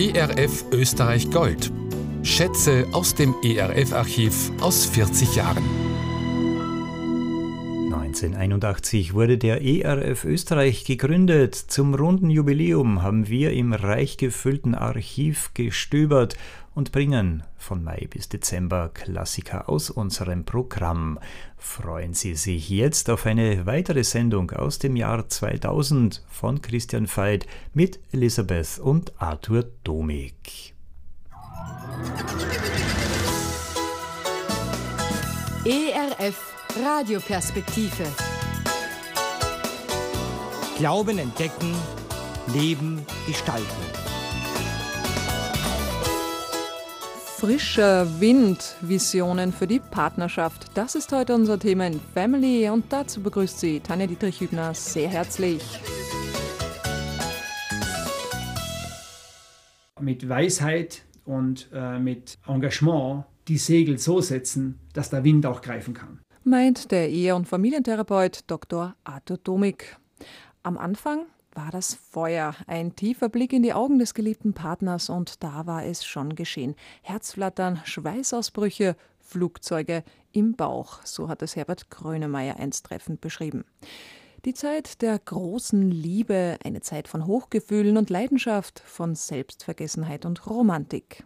ERF Österreich Gold. Schätze aus dem ERF-Archiv aus 40 Jahren. 1981 wurde der ERF Österreich gegründet. Zum runden Jubiläum haben wir im reich gefüllten Archiv gestöbert und bringen von Mai bis Dezember Klassiker aus unserem Programm. Freuen Sie sich jetzt auf eine weitere Sendung aus dem Jahr 2000 von Christian Veit mit Elisabeth und Arthur Domig. ERF Radioperspektive. Glauben entdecken, Leben gestalten. Frischer Wind, Visionen für die Partnerschaft. Das ist heute unser Thema in Family und dazu begrüßt sie Tanja Dietrich-Hübner sehr herzlich. Mit Weisheit und äh, mit Engagement die Segel so setzen, dass der Wind auch greifen kann. Meint der Ehe- und Familientherapeut Dr. Arthur Domig. Am Anfang war das Feuer. Ein tiefer Blick in die Augen des geliebten Partners und da war es schon geschehen. Herzflattern, Schweißausbrüche, Flugzeuge im Bauch, so hat es Herbert Grönemeyer einst treffend beschrieben. Die Zeit der großen Liebe, eine Zeit von Hochgefühlen und Leidenschaft, von Selbstvergessenheit und Romantik.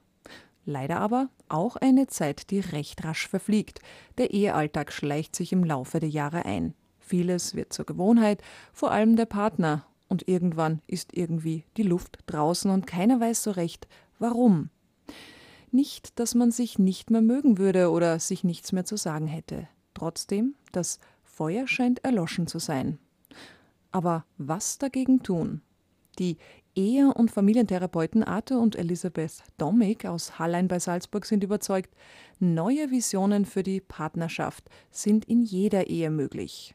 Leider aber auch eine Zeit, die recht rasch verfliegt. Der Ehealltag schleicht sich im Laufe der Jahre ein. Vieles wird zur Gewohnheit, vor allem der Partner und irgendwann ist irgendwie die Luft draußen und keiner weiß so recht, warum. Nicht, dass man sich nicht mehr mögen würde oder sich nichts mehr zu sagen hätte. Trotzdem, das Feuer scheint erloschen zu sein. Aber was dagegen tun? Die Ehe- und Familientherapeuten Arthur und Elisabeth Domig aus Hallein bei Salzburg sind überzeugt, neue Visionen für die Partnerschaft sind in jeder Ehe möglich.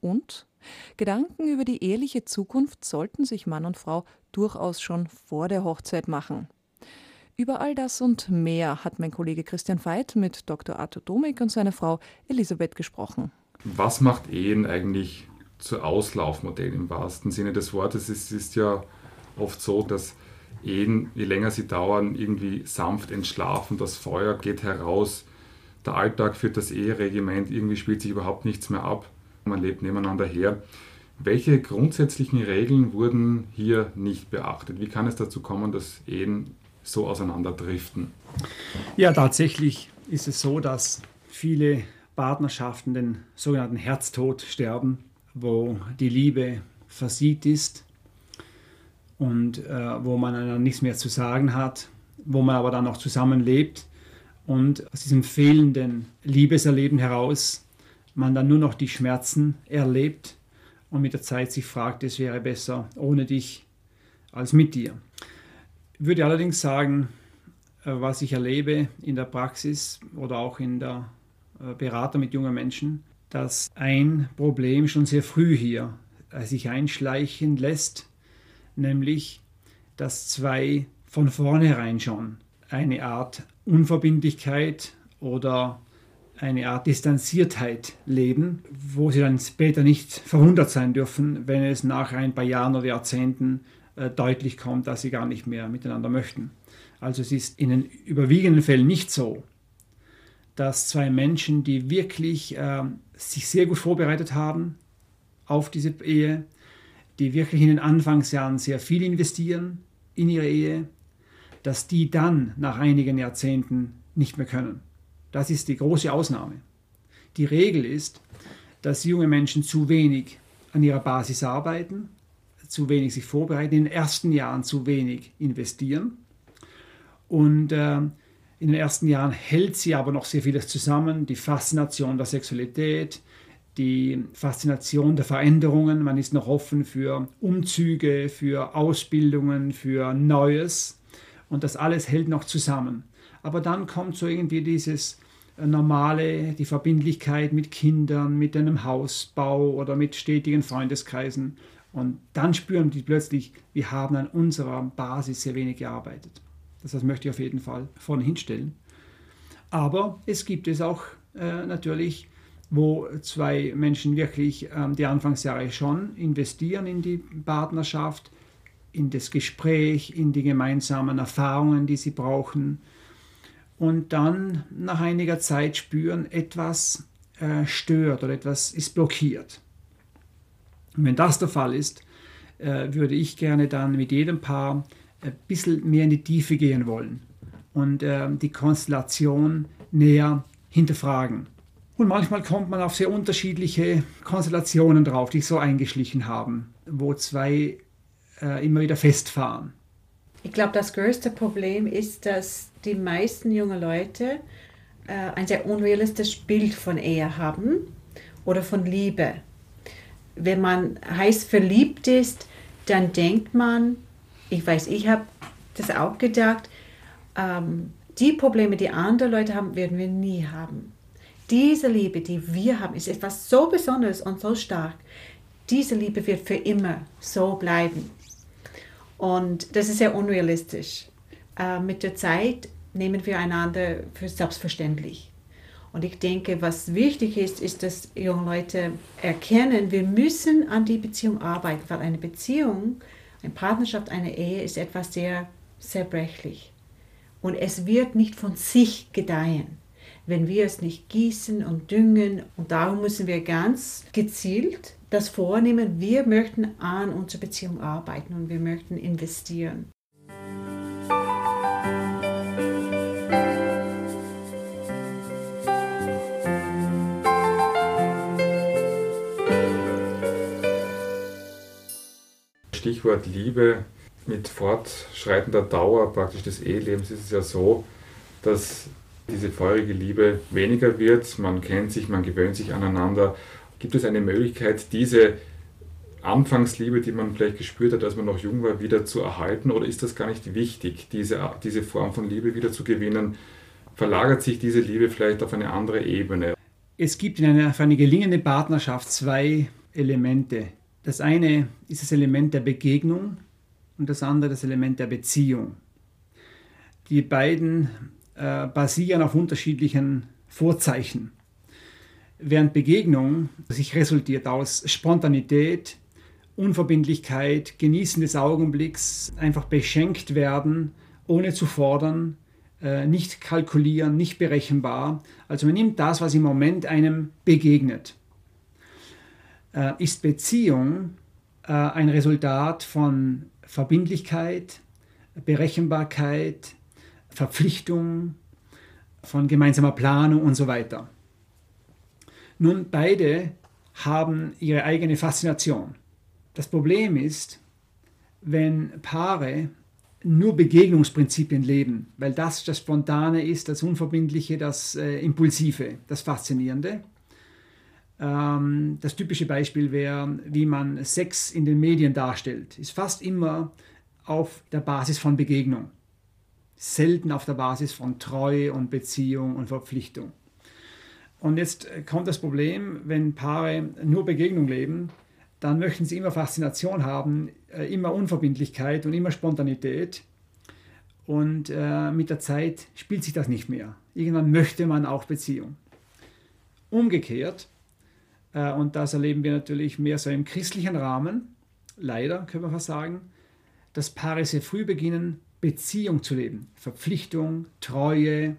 Und Gedanken über die eheliche Zukunft sollten sich Mann und Frau durchaus schon vor der Hochzeit machen. Über all das und mehr hat mein Kollege Christian Veit mit Dr. Arthur Domig und seiner Frau Elisabeth gesprochen. Was macht Ehen eigentlich zu Auslaufmodell im wahrsten Sinne des Wortes? Es ist ja oft so, dass Ehen, je länger sie dauern, irgendwie sanft entschlafen, das Feuer geht heraus, der Alltag führt das Eheregiment, irgendwie spielt sich überhaupt nichts mehr ab man lebt nebeneinander her. Welche grundsätzlichen Regeln wurden hier nicht beachtet? Wie kann es dazu kommen, dass Ehen so auseinanderdriften? Ja, tatsächlich ist es so, dass viele Partnerschaften den sogenannten Herztod sterben, wo die Liebe versiegt ist und äh, wo man dann nichts mehr zu sagen hat, wo man aber dann noch zusammenlebt und aus diesem fehlenden Liebeserleben heraus man dann nur noch die Schmerzen erlebt und mit der Zeit sich fragt, es wäre besser ohne dich als mit dir. Ich würde allerdings sagen, äh, was ich erlebe in der Praxis oder auch in der äh, Beratung mit jungen Menschen, dass ein Problem schon sehr früh hier äh, sich einschleichen lässt, nämlich dass zwei von vornherein schon eine Art Unverbindlichkeit oder eine Art Distanziertheit leben, wo sie dann später nicht verwundert sein dürfen, wenn es nach ein paar Jahren oder Jahrzehnten äh, deutlich kommt, dass sie gar nicht mehr miteinander möchten. Also es ist in den überwiegenden Fällen nicht so, dass zwei Menschen, die wirklich äh, sich sehr gut vorbereitet haben auf diese Ehe, die wirklich in den Anfangsjahren sehr viel investieren in ihre Ehe, dass die dann nach einigen Jahrzehnten nicht mehr können. Das ist die große Ausnahme. Die Regel ist, dass junge Menschen zu wenig an ihrer Basis arbeiten, zu wenig sich vorbereiten, in den ersten Jahren zu wenig investieren. Und äh, in den ersten Jahren hält sie aber noch sehr vieles zusammen, die Faszination der Sexualität, die Faszination der Veränderungen. Man ist noch offen für Umzüge, für Ausbildungen, für Neues. Und das alles hält noch zusammen. Aber dann kommt so irgendwie dieses normale, die Verbindlichkeit mit Kindern, mit einem Hausbau oder mit stetigen Freundeskreisen. Und dann spüren die plötzlich, wir haben an unserer Basis sehr wenig gearbeitet. Das, möchte ich auf jeden Fall vorne hinstellen. Aber es gibt es auch äh, natürlich, wo zwei Menschen wirklich ähm, die Anfangsjahre schon investieren in die Partnerschaft, in das Gespräch, in die gemeinsamen Erfahrungen, die sie brauchen. Und dann nach einiger Zeit spüren, etwas äh, stört oder etwas ist blockiert. Und wenn das der Fall ist, äh, würde ich gerne dann mit jedem Paar ein bisschen mehr in die Tiefe gehen wollen und äh, die Konstellation näher hinterfragen. Und manchmal kommt man auf sehr unterschiedliche Konstellationen drauf, die so eingeschlichen haben, wo zwei äh, immer wieder festfahren. Ich glaube, das größte Problem ist, dass die meisten jungen Leute äh, ein sehr unrealistisches Bild von Ehe haben oder von Liebe. Wenn man heiß verliebt ist, dann denkt man, ich weiß, ich habe das auch gedacht, ähm, die Probleme, die andere Leute haben, werden wir nie haben. Diese Liebe, die wir haben, ist etwas so Besonderes und so stark. Diese Liebe wird für immer so bleiben. Und das ist sehr unrealistisch. Äh, mit der Zeit nehmen wir einander für selbstverständlich. Und ich denke, was wichtig ist, ist, dass junge Leute erkennen, wir müssen an die Beziehung arbeiten, weil eine Beziehung, eine Partnerschaft, eine Ehe ist etwas sehr zerbrechlich. Und es wird nicht von sich gedeihen, wenn wir es nicht gießen und düngen. Und darum müssen wir ganz gezielt das vornehmen, wir möchten an unserer Beziehung arbeiten und wir möchten investieren. Stichwort Liebe. Mit fortschreitender Dauer praktisch des Ehelebens ist es ja so, dass diese feurige Liebe weniger wird. Man kennt sich, man gewöhnt sich aneinander Gibt es eine Möglichkeit, diese Anfangsliebe, die man vielleicht gespürt hat, als man noch jung war, wieder zu erhalten? Oder ist das gar nicht wichtig, diese, diese Form von Liebe wieder zu gewinnen? Verlagert sich diese Liebe vielleicht auf eine andere Ebene? Es gibt in einer, für eine gelingende Partnerschaft zwei Elemente. Das eine ist das Element der Begegnung und das andere das Element der Beziehung. Die beiden äh, basieren auf unterschiedlichen Vorzeichen während Begegnung sich resultiert aus Spontanität, Unverbindlichkeit, Genießen des Augenblicks, einfach beschenkt werden, ohne zu fordern, äh, nicht kalkulieren, nicht berechenbar. Also man nimmt das, was im Moment einem begegnet. Äh, ist Beziehung äh, ein Resultat von Verbindlichkeit, Berechenbarkeit, Verpflichtung, von gemeinsamer Planung und so weiter. Nun, beide haben ihre eigene Faszination. Das Problem ist, wenn Paare nur Begegnungsprinzipien leben, weil das das Spontane ist, das Unverbindliche, das äh, Impulsive, das Faszinierende. Ähm, das typische Beispiel wäre, wie man Sex in den Medien darstellt, ist fast immer auf der Basis von Begegnung, selten auf der Basis von Treue und Beziehung und Verpflichtung. Und jetzt kommt das Problem, wenn Paare nur Begegnung leben, dann möchten sie immer Faszination haben, äh, immer Unverbindlichkeit und immer Spontanität. Und äh, mit der Zeit spielt sich das nicht mehr. Irgendwann möchte man auch Beziehung. Umgekehrt, äh, und das erleben wir natürlich mehr so im christlichen Rahmen, leider können wir fast sagen, dass Paare sehr früh beginnen, Beziehung zu leben. Verpflichtung, Treue,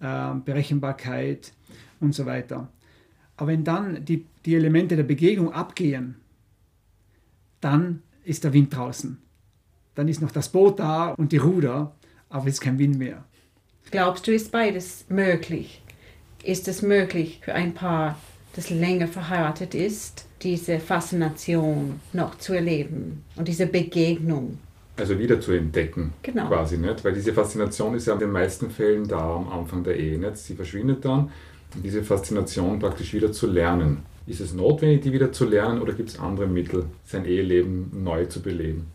äh, Berechenbarkeit, und so weiter. Aber wenn dann die, die Elemente der Begegnung abgehen, dann ist der Wind draußen. Dann ist noch das Boot da und die Ruder, aber es ist kein Wind mehr. Glaubst du, ist beides möglich? Ist es möglich für ein Paar, das länger verheiratet ist, diese Faszination noch zu erleben und diese Begegnung? Also wieder zu entdecken, genau. quasi nicht, weil diese Faszination ist ja in den meisten Fällen da am Anfang der Ehe nicht. Sie verschwindet dann diese Faszination praktisch wieder zu lernen. Ist es notwendig, die wieder zu lernen oder gibt es andere Mittel, sein Eheleben neu zu beleben?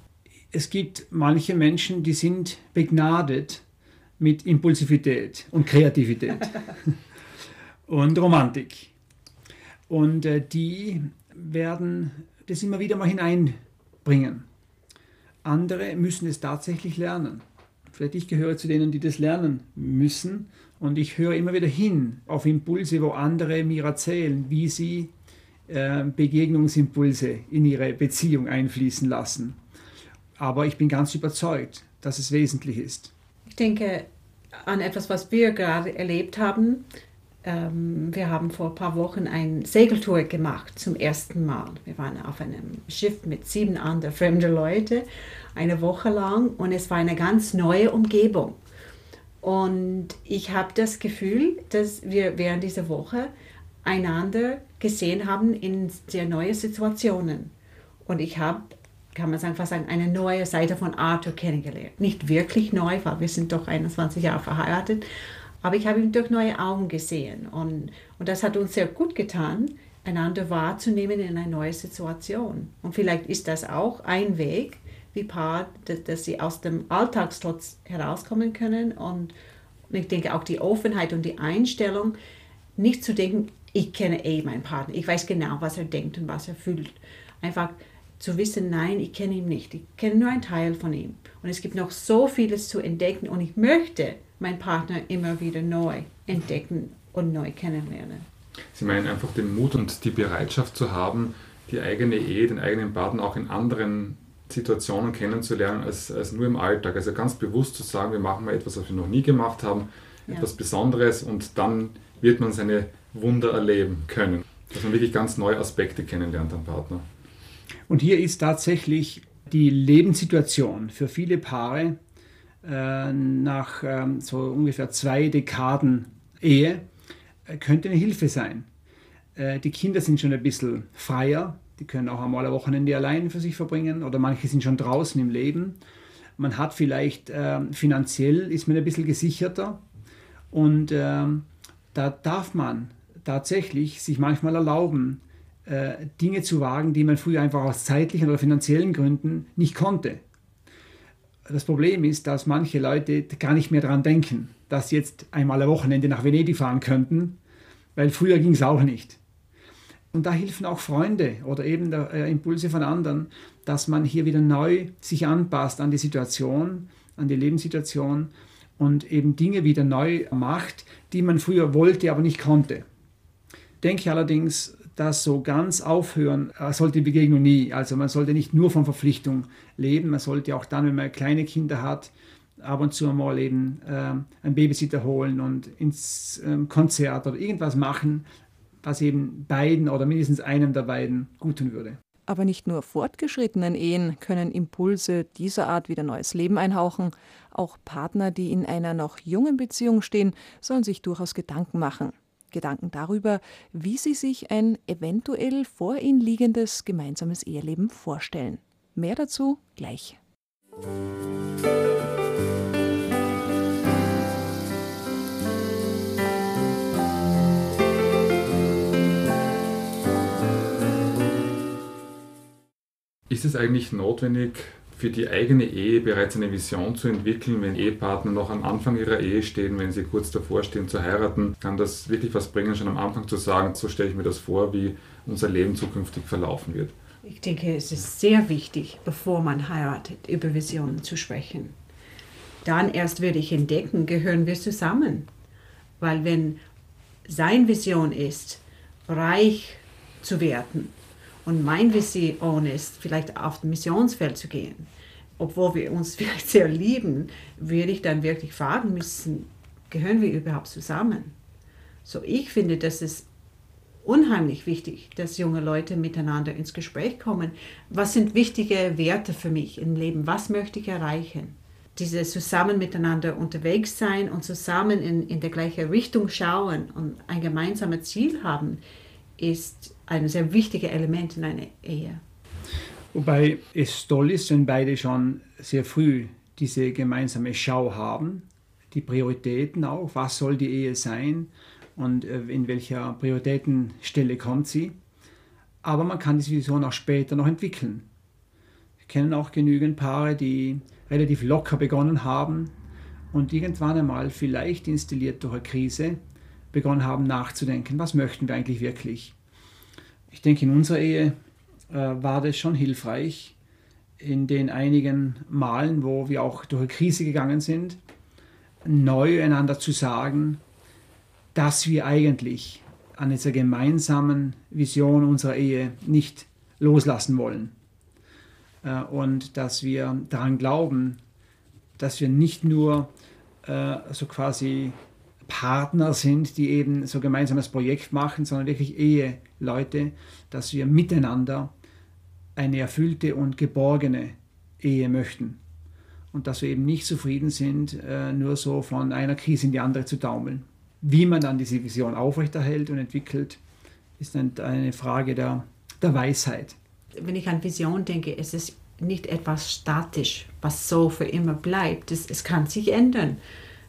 Es gibt manche Menschen, die sind begnadet mit Impulsivität und Kreativität und Romantik. Und äh, die werden das immer wieder mal hineinbringen. Andere müssen es tatsächlich lernen. Vielleicht ich gehöre zu denen, die das lernen müssen und ich höre immer wieder hin auf Impulse, wo andere mir erzählen, wie sie äh, Begegnungsimpulse in ihre Beziehung einfließen lassen. Aber ich bin ganz überzeugt, dass es wesentlich ist. Ich denke an etwas, was wir gerade erlebt haben. Ähm, wir haben vor ein paar Wochen eine Segeltour gemacht zum ersten Mal. Wir waren auf einem Schiff mit sieben anderen fremden Leuten eine Woche lang und es war eine ganz neue Umgebung. Und ich habe das Gefühl, dass wir während dieser Woche einander gesehen haben in sehr neue Situationen. Und ich habe, kann man sagen, fast sagen, eine neue Seite von Arthur kennengelernt. Nicht wirklich neu, weil wir sind doch 21 Jahre verheiratet, aber ich habe ihn durch neue Augen gesehen. Und, und das hat uns sehr gut getan, einander wahrzunehmen in eine neue Situation. Und vielleicht ist das auch ein Weg, wie Paar, dass, dass sie aus dem Alltagstrotz herauskommen können. Und, ich denke auch die Offenheit und die Einstellung, nicht zu denken, ich kenne eh meinen Partner, ich weiß genau, was er denkt und was er fühlt. Einfach zu wissen, nein, ich kenne ihn nicht, ich kenne nur einen Teil von ihm. Und es gibt noch so vieles zu entdecken und ich möchte meinen Partner immer wieder neu entdecken und neu kennenlernen. Sie meinen einfach den Mut und die Bereitschaft zu haben, die eigene Ehe, den eigenen Partner auch in anderen Situationen kennenzulernen als, als nur im Alltag. Also ganz bewusst zu sagen, wir machen mal etwas, was wir noch nie gemacht haben, ja. etwas Besonderes und dann wird man seine Wunder erleben können. Dass man wirklich ganz neue Aspekte kennenlernt am Partner. Und hier ist tatsächlich die Lebenssituation für viele Paare äh, nach äh, so ungefähr zwei Dekaden Ehe äh, könnte eine Hilfe sein. Äh, die Kinder sind schon ein bisschen freier, die können auch einmal ein Wochenende allein für sich verbringen oder manche sind schon draußen im Leben. Man hat vielleicht ähm, finanziell ist man ein bisschen gesicherter und ähm, da darf man tatsächlich sich manchmal erlauben, äh, Dinge zu wagen, die man früher einfach aus zeitlichen oder finanziellen Gründen nicht konnte. Das Problem ist, dass manche Leute gar nicht mehr daran denken, dass sie jetzt einmal ein Wochenende nach Venedig fahren könnten, weil früher ging es auch nicht. Und da helfen auch Freunde oder eben äh, Impulse von anderen, dass man hier wieder neu sich anpasst an die Situation, an die Lebenssituation und eben Dinge wieder neu macht, die man früher wollte, aber nicht konnte. Denke allerdings, dass so ganz aufhören äh, sollte die Begegnung nie. Also man sollte nicht nur von Verpflichtung leben, man sollte auch dann, wenn man kleine Kinder hat, ab und zu mal eben äh, einen Babysitter holen und ins äh, Konzert oder irgendwas machen, was eben beiden oder mindestens einem der beiden gut tun würde. Aber nicht nur fortgeschrittenen Ehen können Impulse dieser Art wieder neues Leben einhauchen. Auch Partner, die in einer noch jungen Beziehung stehen, sollen sich durchaus Gedanken machen. Gedanken darüber, wie sie sich ein eventuell vor ihnen liegendes gemeinsames Eheleben vorstellen. Mehr dazu gleich. Ist es eigentlich notwendig, für die eigene Ehe bereits eine Vision zu entwickeln, wenn Ehepartner noch am Anfang ihrer Ehe stehen, wenn sie kurz davor stehen zu heiraten, kann das wirklich was bringen, schon am Anfang zu sagen, so stelle ich mir das vor, wie unser Leben zukünftig verlaufen wird. Ich denke, es ist sehr wichtig, bevor man heiratet, über Visionen zu sprechen. Dann erst würde ich entdecken, gehören wir zusammen. Weil wenn sein Vision ist, reich zu werden, und mein Vision ist, vielleicht auf dem Missionsfeld zu gehen. Obwohl wir uns vielleicht sehr lieben, würde ich dann wirklich fragen müssen, gehören wir überhaupt zusammen? So, ich finde, das ist unheimlich wichtig, dass junge Leute miteinander ins Gespräch kommen. Was sind wichtige Werte für mich im Leben? Was möchte ich erreichen? Dieses zusammen miteinander unterwegs sein und zusammen in, in der gleichen Richtung schauen und ein gemeinsames Ziel haben, ist ein sehr wichtiges Element in einer Ehe. Wobei es toll ist, wenn beide schon sehr früh diese gemeinsame Schau haben, die Prioritäten auch, was soll die Ehe sein und äh, in welcher Prioritätenstelle kommt sie. Aber man kann diese Vision auch später noch entwickeln. Wir kennen auch genügend Paare, die relativ locker begonnen haben und irgendwann einmal vielleicht installiert durch eine Krise begonnen haben nachzudenken, was möchten wir eigentlich wirklich. Ich denke, in unserer Ehe äh, war das schon hilfreich, in den einigen Malen, wo wir auch durch eine Krise gegangen sind, neu einander zu sagen, dass wir eigentlich an dieser gemeinsamen Vision unserer Ehe nicht loslassen wollen. äh, und dass wir daran glauben, dass wir nicht nur äh, so quasi Partner sind, die eben so gemeinsames Projekt machen, sondern wirklich Eheleute, dass wir miteinander eine erfüllte und geborgene Ehe möchten. Und dass wir eben nicht zufrieden sind, äh, nur so von einer Krise in die andere zu taumeln. Wie man dann diese Vision aufrechterhält und entwickelt, ist eine Frage der, der Weisheit. Wenn ich an Vision denke, ist es nicht etwas statisch, was so für immer bleibt. Es, es kann sich ändern.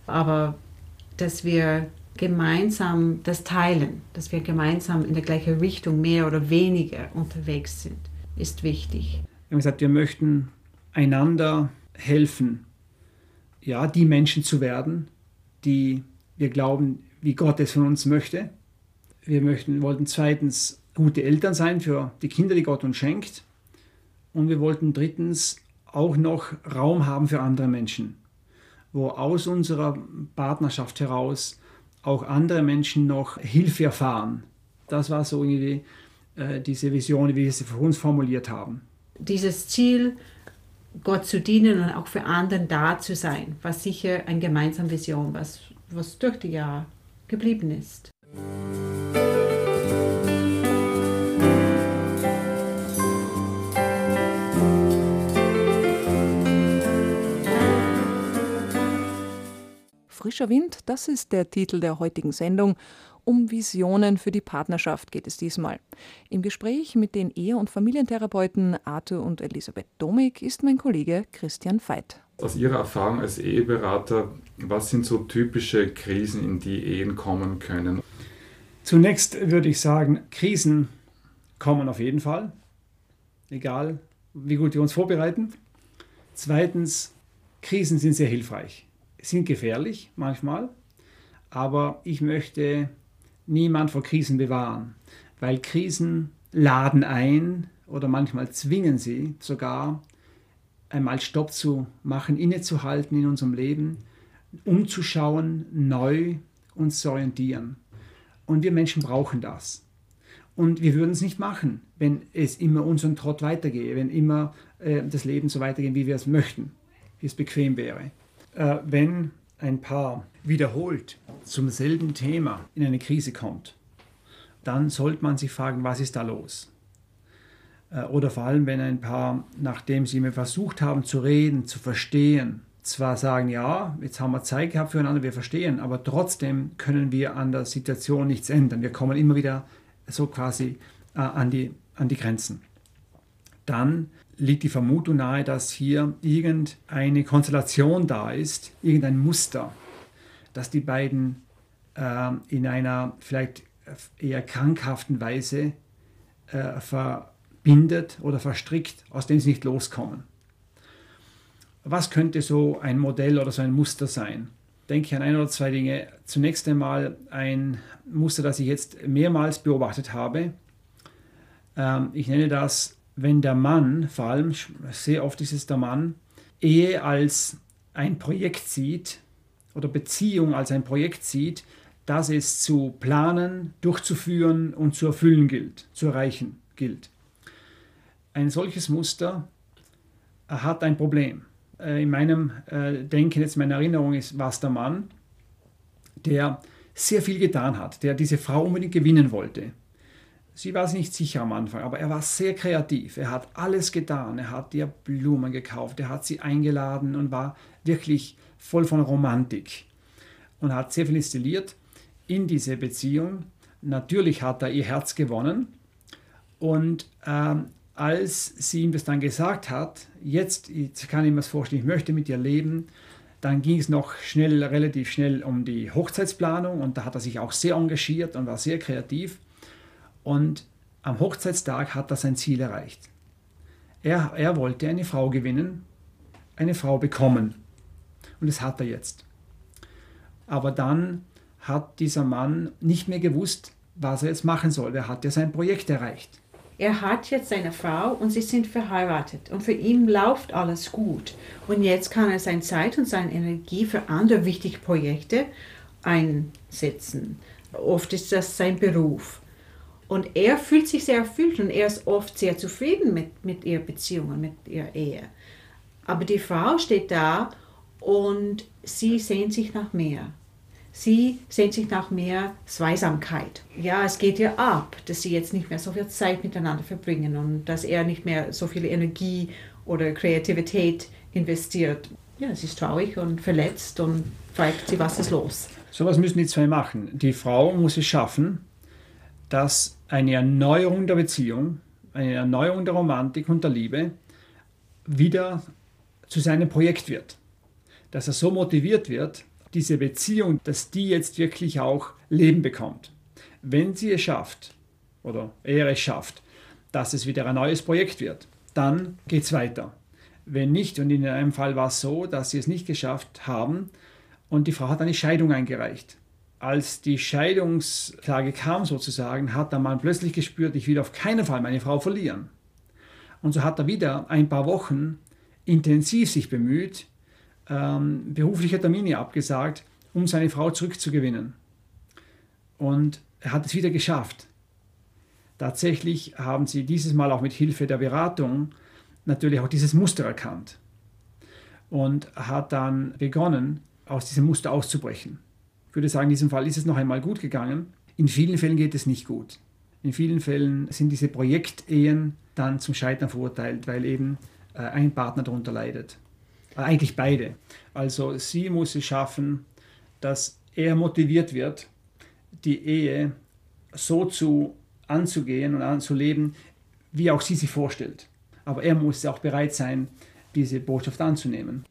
Aber dass wir gemeinsam das teilen, dass wir gemeinsam in der gleichen Richtung mehr oder weniger unterwegs sind, ist wichtig. Wir haben gesagt, wir möchten einander helfen, ja, die Menschen zu werden, die wir glauben, wie Gott es von uns möchte. Wir möchten, wollten zweitens gute Eltern sein für die Kinder, die Gott uns schenkt. Und wir wollten drittens auch noch Raum haben für andere Menschen, wo aus unserer Partnerschaft heraus auch andere Menschen noch Hilfe erfahren. Das war so irgendwie äh, diese Vision, wie wir sie für uns formuliert haben. Dieses Ziel, Gott zu dienen und auch für anderen da zu sein, war sicher eine gemeinsame Vision, was, was durch die Jahre geblieben ist. Frischer Wind, das ist der Titel der heutigen Sendung. Um Visionen für die Partnerschaft geht es diesmal. Im Gespräch mit den Ehe- und Familientherapeuten Arthur und Elisabeth Domig ist mein Kollege Christian Veit. Aus Ihrer Erfahrung als Eheberater, was sind so typische Krisen, in die Ehen kommen können? Zunächst würde ich sagen, Krisen kommen auf jeden Fall, egal wie gut wir uns vorbereiten. Zweitens, Krisen sind sehr hilfreich sind gefährlich manchmal, aber ich möchte niemand vor Krisen bewahren, weil Krisen laden ein oder manchmal zwingen sie sogar einmal Stopp zu machen, innezuhalten in unserem Leben, umzuschauen, neu uns zu orientieren. Und wir Menschen brauchen das. Und wir würden es nicht machen, wenn es immer unseren Trott weitergehe, wenn immer äh, das Leben so weitergeht, wie wir es möchten, wie es bequem wäre äh, wenn ein Paar wiederholt zum selben Thema in eine Krise kommt, dann sollte man sich fragen, was ist da los? Äh, oder vor allem, wenn ein Paar, nachdem sie mir versucht haben zu reden, zu verstehen, zwar sagen, ja, jetzt haben wir Zeit gehabt füreinander, wir verstehen, aber trotzdem können wir an der Situation nichts ändern. Wir kommen immer wieder so quasi äh, an, die, an die Grenzen. Dann liegt die Vermutung nahe, dass hier irgendeine Konstellation da ist, irgendein Muster, dass die beiden äh, in einer vielleicht eher krankhaften Weise äh, verbindet oder verstrickt, aus dem sie nicht loskommen. Was könnte so ein Modell oder so ein Muster sein? Denke ich an ein oder zwei Dinge. Zunächst einmal ein Muster, das ich jetzt mehrmals beobachtet habe. Ähm, ich nenne das wenn der Mann, vor allem sehr oft ist es der Mann, Ehe als ein Projekt sieht oder Beziehung als ein Projekt sieht, das es zu planen, durchzuführen und zu erfüllen gilt, zu erreichen gilt. Ein solches Muster hat ein Problem. Äh, in meinem äh, Denken, jetzt meine Erinnerung ist, war es der Mann, der sehr viel getan hat, der diese Frau unbedingt gewinnen wollte Sie war sich nicht sicher am Anfang, aber er war sehr kreativ. Er hat alles getan. Er hat ihr Blumen gekauft, er hat sie eingeladen und war wirklich voll von Romantik und hat sehr viel installiert in diese Beziehung. Natürlich hat er ihr Herz gewonnen und ähm, als sie ihm das dann gesagt hat, jetzt, jetzt kann ich mir das vorstellen, ich möchte mit ihr leben, dann ging es noch schnell, relativ schnell um die Hochzeitsplanung und da hat er sich auch sehr engagiert und war sehr kreativ. Und am Hochzeitstag hat er sein Ziel erreicht. Er, er wollte eine Frau gewinnen, eine Frau bekommen. Und das hat er jetzt. Aber dann hat dieser Mann nicht mehr gewusst, was er jetzt machen soll. Er hat ja sein Projekt erreicht. Er hat jetzt seine Frau und sie sind verheiratet und für ihn läuft alles gut. Und jetzt kann er seine Zeit und seine Energie für andere wichtige Projekte einsetzen. Oft ist das sein Beruf. Und er fühlt sich sehr erfüllt und er ist oft sehr zufrieden mit, mit ihrer Beziehung und mit ihrer Ehe. Aber die Frau steht da und sie sehnt sich nach mehr. Sie sehnt sich nach mehr Zweisamkeit. Ja, es geht ihr ab, dass sie jetzt nicht mehr so viel Zeit miteinander verbringen und dass er nicht mehr so viel Energie oder Kreativität investiert. Ja, sie ist traurig und verletzt und fragt sie, was ist los. So was müssen die zwei machen. Die Frau muss es schaffen, dass eine Erneuerung der Beziehung, eine Erneuerung der Romantik und der Liebe wieder zu seinem Projekt wird. Dass er so motiviert wird, diese Beziehung, dass die jetzt wirklich auch Leben bekommt. Wenn sie es schafft, oder er es schafft, dass es wieder ein neues Projekt wird, dann geht es weiter. Wenn nicht, und in einem Fall war es so, dass sie es nicht geschafft haben und die Frau hat eine Scheidung eingereicht. Als die Scheidungsklage kam sozusagen, hat der Mann plötzlich gespürt, ich will auf keinen Fall meine Frau verlieren. Und so hat er wieder ein paar Wochen intensiv sich bemüht, ähm, berufliche Termine abgesagt, um seine Frau zurückzugewinnen. Und er hat es wieder geschafft. Tatsächlich haben sie dieses Mal auch mit Hilfe der Beratung natürlich auch dieses Muster erkannt und hat dann begonnen, aus diesem Muster auszubrechen. Ich würde sagen, in diesem Fall ist es noch einmal gut gegangen. In vielen Fällen geht es nicht gut. In vielen Fällen sind diese Projektehen dann zum Scheitern verurteilt, weil eben äh, ein Partner darunter leidet. Äh, eigentlich beide. Also sie muss es schaffen, dass er motiviert wird, die Ehe so zu anzugehen und anzuleben, wie auch sie sich vorstellt. Aber er muss auch bereit sein, diese Botschaft anzunehmen.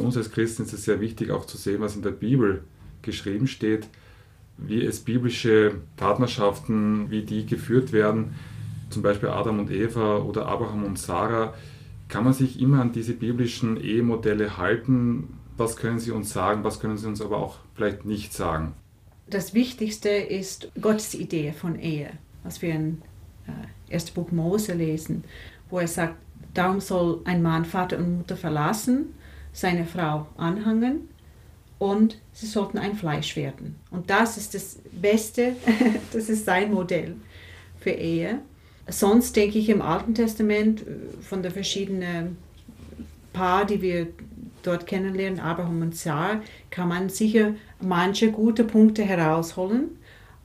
Uns als Christen ist es sehr wichtig, auch zu sehen, was in der Bibel geschrieben steht, wie es biblische Partnerschaften, wie die geführt werden, zum Beispiel Adam und Eva oder Abraham und Sarah. Kann man sich immer an diese biblischen Ehemodelle halten? Was können Sie uns sagen? Was können Sie uns aber auch vielleicht nicht sagen? Das Wichtigste ist Gottes Idee von Ehe, was wir in äh, 1. Buch Mose lesen, wo er sagt, darum soll ein Mann Vater und Mutter verlassen seine Frau anhangen und sie sollten ein Fleisch werden. Und das ist das Beste, das ist sein Modell für Ehe. Sonst denke ich im Alten Testament äh, von der verschiedenen Paar, die wir dort kennenlernen, Abraham und Sarah, kann man sicher manche gute Punkte herausholen,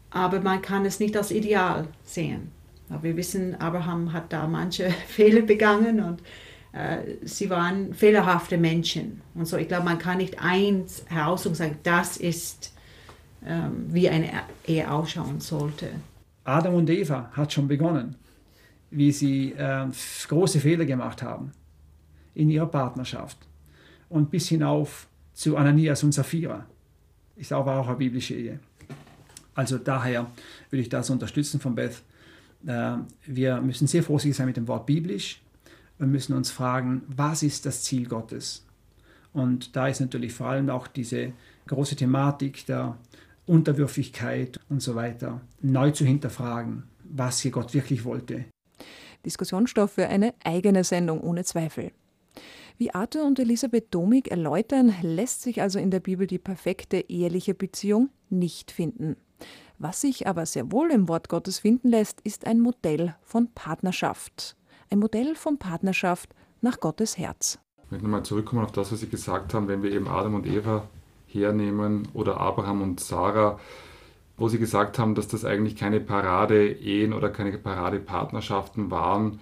aber man kann es nicht als Ideal sehen. Aber wir wissen, Abraham hat da manche Fehler begangen und sie waren fehlerhafte Menschen. Und so, ich glaube, man kann nicht eins heraus und sagen, das ist, ähm, wie eine Ehe ausschauen sollte. Adam und Eva hat schon begonnen, wie sie äh, große Fehler gemacht haben in ihrer Partnerschaft. Und bis hinauf zu Ananias und Sapphira. Ist aber auch eine biblische Ehe. Also daher würde ich das unterstützen von Beth. Äh, wir müssen sehr vorsichtig sein mit dem Wort biblisch wir müssen uns fragen, was ist das Ziel Gottes? Und da ist natürlich vor allem auch diese große Thematik der Unterwürfigkeit und so weiter neu zu hinterfragen, was hier Gott wirklich wollte. Diskussionsstoff für eine eigene Sendung ohne Zweifel. Wie Arthur und Elisabeth Domig erläutern, lässt sich also in der Bibel die perfekte eheliche Beziehung nicht finden. Was sich aber sehr wohl im Wort Gottes finden lässt, ist ein Modell von Partnerschaft ein Modell von Partnerschaft nach Gottes Herz. Ich möchte nochmal zurückkommen auf das, was Sie gesagt haben, wenn wir eben Adam und Eva hernehmen oder Abraham und Sarah, wo Sie gesagt haben, dass das eigentlich keine Parade-Ehen oder keine Parade-Partnerschaften waren.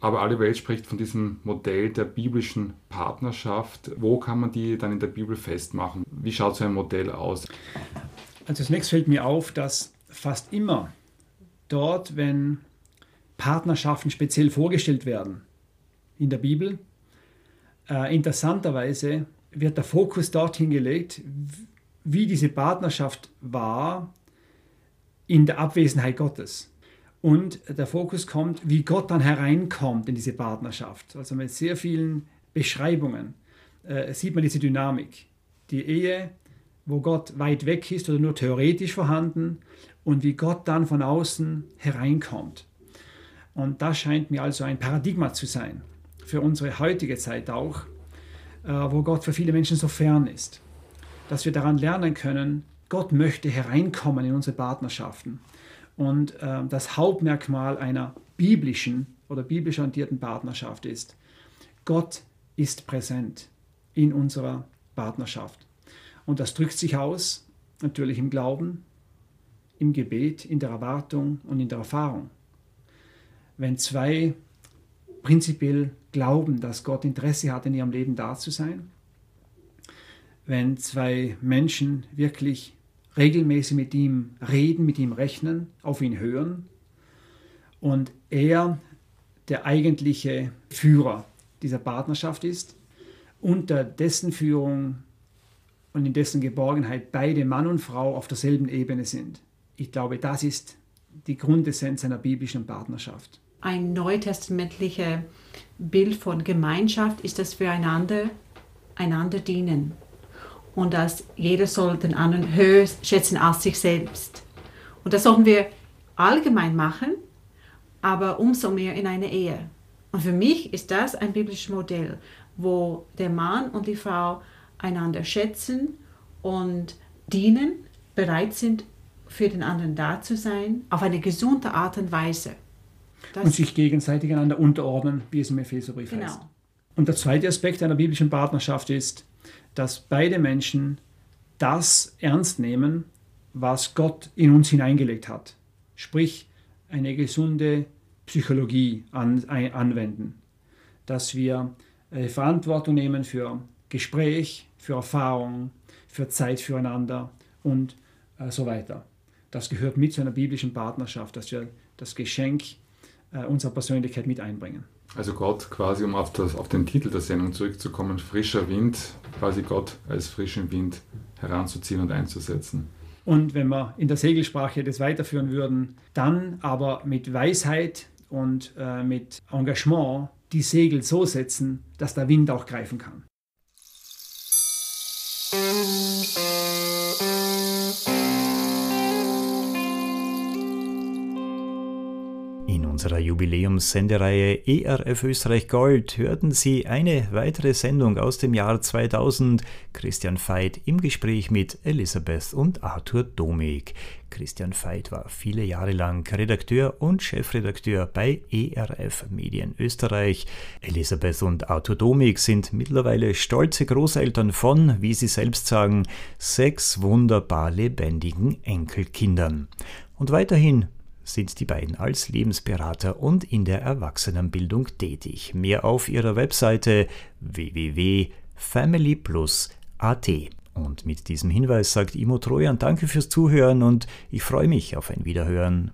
Aber alle Welt spricht von diesem Modell der biblischen Partnerschaft. Wo kann man die dann in der Bibel festmachen? Wie schaut so ein Modell aus? Also zunächst fällt mir auf, dass fast immer dort, wenn Partnerschaften speziell vorgestellt werden in der Bibel. Äh, interessanterweise wird der Fokus dorthin gelegt, wie diese Partnerschaft war in der Abwesenheit Gottes. Und der Fokus kommt, wie Gott dann hereinkommt in diese Partnerschaft. Also mit sehr vielen Beschreibungen äh, sieht man diese Dynamik. Die Ehe, wo Gott weit weg ist oder nur theoretisch vorhanden und wie Gott dann von außen hereinkommt. Und das scheint mir also ein Paradigma zu sein, für unsere heutige Zeit auch, äh, wo Gott für viele Menschen so fern ist. Dass wir daran lernen können, Gott möchte hereinkommen in unsere Partnerschaften. Und äh, das Hauptmerkmal einer biblischen oder biblisch orientierten Partnerschaft ist, Gott ist präsent in unserer Partnerschaft. Und das drückt sich aus, natürlich im Glauben, im Gebet, in der Erwartung und in der Erfahrung. Wenn zwei prinzipiell glauben, dass Gott Interesse hat, in ihrem Leben da zu sein, wenn zwei Menschen wirklich regelmäßig mit ihm reden, mit ihm rechnen, auf ihn hören und er der eigentliche Führer dieser Partnerschaft ist, unter dessen Führung und in dessen Geborgenheit beide Mann und Frau auf derselben Ebene sind. Ich glaube, das ist die Grundessenz einer biblischen Partnerschaft. Ein neutestamentliches Bild von Gemeinschaft ist, dass wir einander, einander dienen und dass jeder soll den anderen höher schätzen als sich selbst. Und das sollten wir allgemein machen, aber umso mehr in einer Ehe. Und für mich ist das ein biblisches Modell, wo der Mann und die Frau einander schätzen und dienen, bereit sind, für den anderen da zu sein, auf eine gesunde Art und Weise. Das und sich gegenseitig einander unterordnen, wie es im Epheserbrief genau. heißt. Und der zweite Aspekt einer biblischen Partnerschaft ist, dass beide Menschen das ernst nehmen, was Gott in uns hineingelegt hat. Sprich, eine gesunde Psychologie an, anwenden. Dass wir äh, Verantwortung nehmen für Gespräch, für Erfahrung, für Zeit füreinander und äh, so weiter. Das gehört mit zu einer biblischen Partnerschaft, dass wir das Geschenk äh, unserer Persönlichkeit mit einbringen. Also Gott quasi, um auf, das, auf den Titel der Sendung zurückzukommen, frischer Wind, quasi Gott als frischen Wind heranzuziehen und einzusetzen. Und wenn wir in der Segelsprache das weiterführen würden, dann aber mit Weisheit und äh, mit Engagement die Segel so setzen, dass der Wind auch greifen kann. Unserer Jubiläumssendereihe ERF Österreich Gold hörten Sie eine weitere Sendung aus dem Jahr 2000. Christian Veit im Gespräch mit Elisabeth und Arthur Domig. Christian Veit war viele Jahre lang Redakteur und Chefredakteur bei ERF Medien Österreich. Elisabeth und Arthur Domig sind mittlerweile stolze Großeltern von, wie sie selbst sagen, sechs wunderbar lebendigen Enkelkindern. Und weiterhin sind die beiden als Lebensberater und in der Erwachsenenbildung tätig. Mehr auf ihrer Webseite www.familyplus.at. Und mit diesem Hinweis sagt Imo Trojan Danke fürs Zuhören und ich freue mich auf ein Wiederhören.